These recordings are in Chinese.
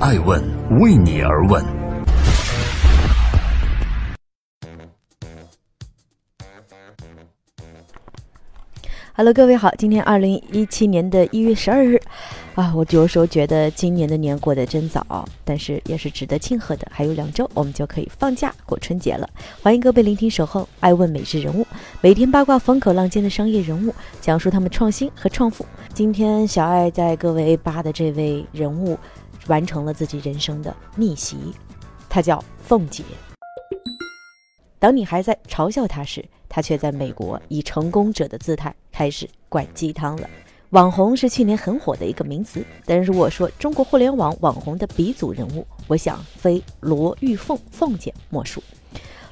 爱问为你而问。Hello，各位好，今天二零一七年的一月十二日，啊，我有时候觉得今年的年过得真早，但是也是值得庆贺的。还有两周，我们就可以放假过春节了。欢迎各位聆听《守候爱问每日人物》，每天八卦风口浪尖的商业人物，讲述他们创新和创富。今天小爱在各位扒的这位人物，完成了自己人生的逆袭，她叫凤姐。当你还在嘲笑她时，她却在美国以成功者的姿态开始灌鸡汤了。网红是去年很火的一个名词，但如果说中国互联网网红的鼻祖人物，我想非罗玉凤凤姐莫属。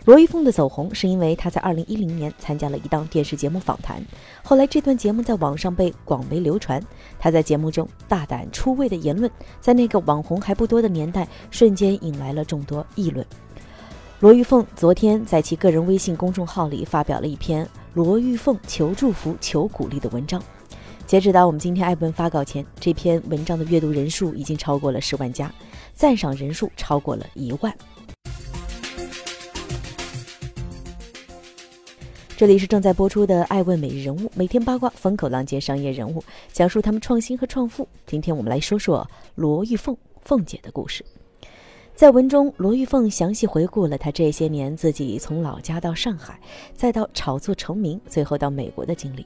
罗玉凤的走红是因为她在2010年参加了一档电视节目访谈，后来这段节目在网上被广为流传。她在节目中大胆出位的言论，在那个网红还不多的年代，瞬间引来了众多议论。罗玉凤昨天在其个人微信公众号里发表了一篇罗玉凤求祝福、求鼓励的文章。截止到我们今天艾文发稿前，这篇文章的阅读人数已经超过了十万加，赞赏人数超过了一万。这里是正在播出的《爱问每日人物》，每天八卦风口浪尖商业人物，讲述他们创新和创富。今天我们来说说罗玉凤凤姐的故事。在文中，罗玉凤详细回顾了她这些年自己从老家到上海，再到炒作成名，最后到美国的经历。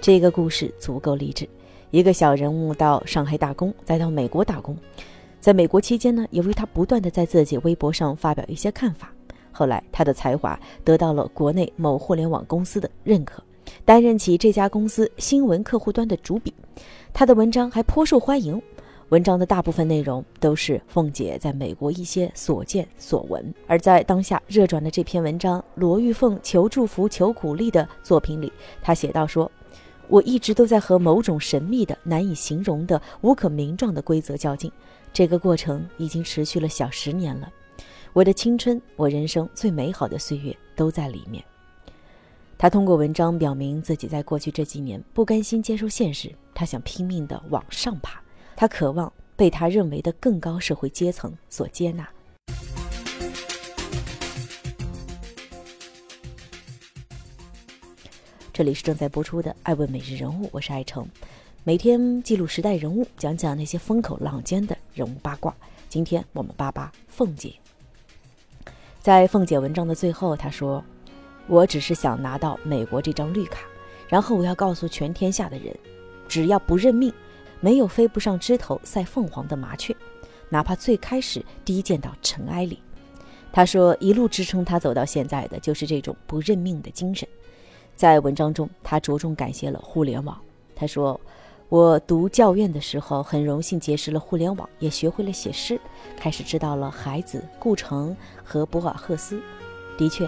这个故事足够励志。一个小人物到上海打工，再到美国打工，在美国期间呢，由于他不断的在自己微博上发表一些看法，后来他的才华得到了国内某互联网公司的认可，担任起这家公司新闻客户端的主笔，他的文章还颇受欢迎。文章的大部分内容都是凤姐在美国一些所见所闻，而在当下热转的这篇文章《罗玉凤求祝福求鼓励》的作品里，她写道说：“我一直都在和某种神秘的、难以形容的、无可名状的规则较劲，这个过程已经持续了小十年了。我的青春，我人生最美好的岁月都在里面。”他通过文章表明自己在过去这几年不甘心接受现实，他想拼命的往上爬。他渴望被他认为的更高社会阶层所接纳。这里是正在播出的《爱问每日人物》，我是爱成，每天记录时代人物，讲讲那些风口浪尖的人物八卦。今天我们八八凤姐。在凤姐文章的最后，她说：“我只是想拿到美国这张绿卡，然后我要告诉全天下的人，只要不认命。”没有飞不上枝头赛凤凰的麻雀，哪怕最开始低贱到尘埃里。她说，一路支撑她走到现在的就是这种不认命的精神。在文章中，她着重感谢了互联网。她说，我读教院的时候，很荣幸结识了互联网，也学会了写诗，开始知道了孩子、顾城和博尔赫斯。的确，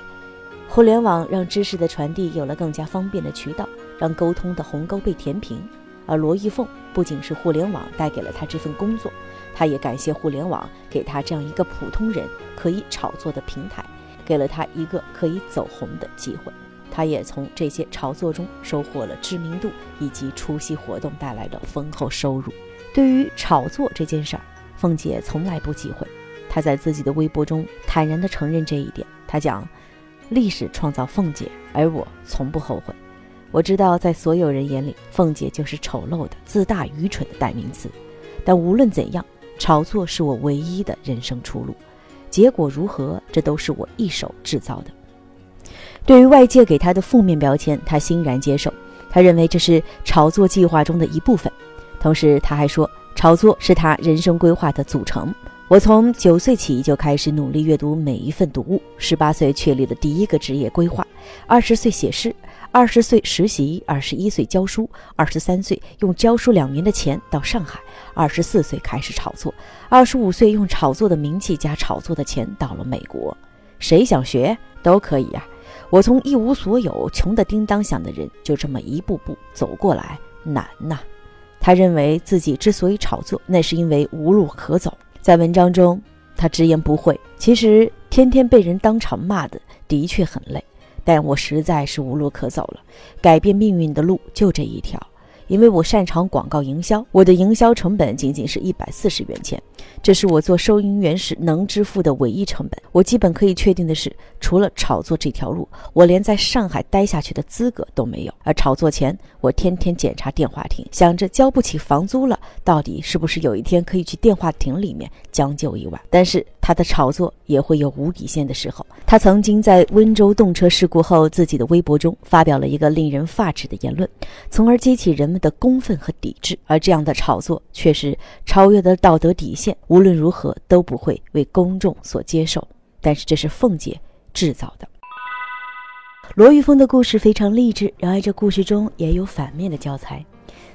互联网让知识的传递有了更加方便的渠道，让沟通的鸿沟被填平。而罗玉凤不仅是互联网带给了他这份工作，他也感谢互联网给他这样一个普通人可以炒作的平台，给了他一个可以走红的机会。他也从这些炒作中收获了知名度以及出席活动带来的丰厚收入。对于炒作这件事儿，凤姐从来不忌讳。她在自己的微博中坦然地承认这一点。她讲：“历史创造凤姐，而我从不后悔。”我知道，在所有人眼里，凤姐就是丑陋的、自大、愚蠢的代名词。但无论怎样，炒作是我唯一的人生出路。结果如何，这都是我一手制造的。对于外界给他的负面标签，他欣然接受。他认为这是炒作计划中的一部分。同时，他还说，炒作是他人生规划的组成。我从九岁起就开始努力阅读每一份读物。十八岁确立了第一个职业规划。二十岁写诗。二十岁实习，二十一岁教书，二十三岁用教书两年的钱到上海，二十四岁开始炒作，二十五岁用炒作的名气加炒作的钱到了美国。谁想学都可以呀！我从一无所有、穷得叮当响的人，就这么一步步走过来，难呐！他认为自己之所以炒作，那是因为无路可走。在文章中，他直言不讳：其实天天被人当场骂的，的确很累。但我实在是无路可走了，改变命运的路就这一条，因为我擅长广告营销，我的营销成本仅仅是一百四十元钱，这是我做收银员时能支付的唯一成本。我基本可以确定的是，除了炒作这条路，我连在上海待下去的资格都没有。而炒作前，我天天检查电话亭，想着交不起房租了，到底是不是有一天可以去电话亭里面将就一晚？但是他的炒作也会有无底线的时候。他曾经在温州动车事故后，自己的微博中发表了一个令人发指的言论，从而激起人们的公愤和抵制。而这样的炒作确实超越了道德底线，无论如何都不会为公众所接受。但是这是凤姐制造的。罗玉凤的故事非常励志，然而这故事中也有反面的教材。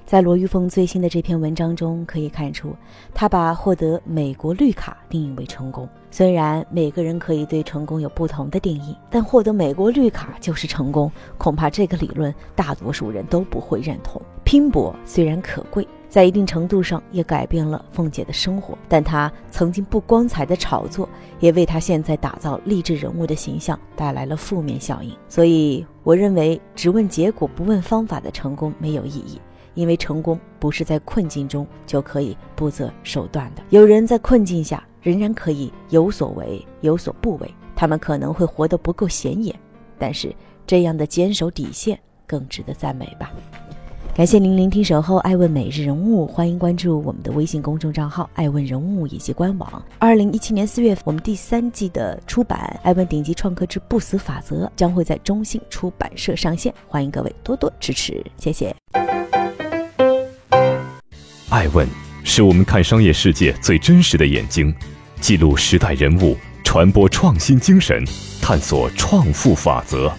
在罗玉凤最新的这篇文章中，可以看出，她把获得美国绿卡定义为成功。虽然每个人可以对成功有不同的定义，但获得美国绿卡就是成功，恐怕这个理论大多数人都不会认同。拼搏虽然可贵，在一定程度上也改变了凤姐的生活，但她曾经不光彩的炒作，也为她现在打造励志人物的形象带来了负面效应。所以，我认为只问结果不问方法的成功没有意义。因为成功不是在困境中就可以不择手段的。有人在困境下仍然可以有所为有所不为，他们可能会活得不够显眼，但是这样的坚守底线更值得赞美吧。感谢您聆听《守候爱问每日人物》，欢迎关注我们的微信公众账号“爱问人物”以及官网。二零一七年四月，我们第三季的出版《爱问顶级创客之不死法则》将会在中信出版社上线，欢迎各位多多支持，谢谢。爱问是我们看商业世界最真实的眼睛，记录时代人物，传播创新精神，探索创富法则。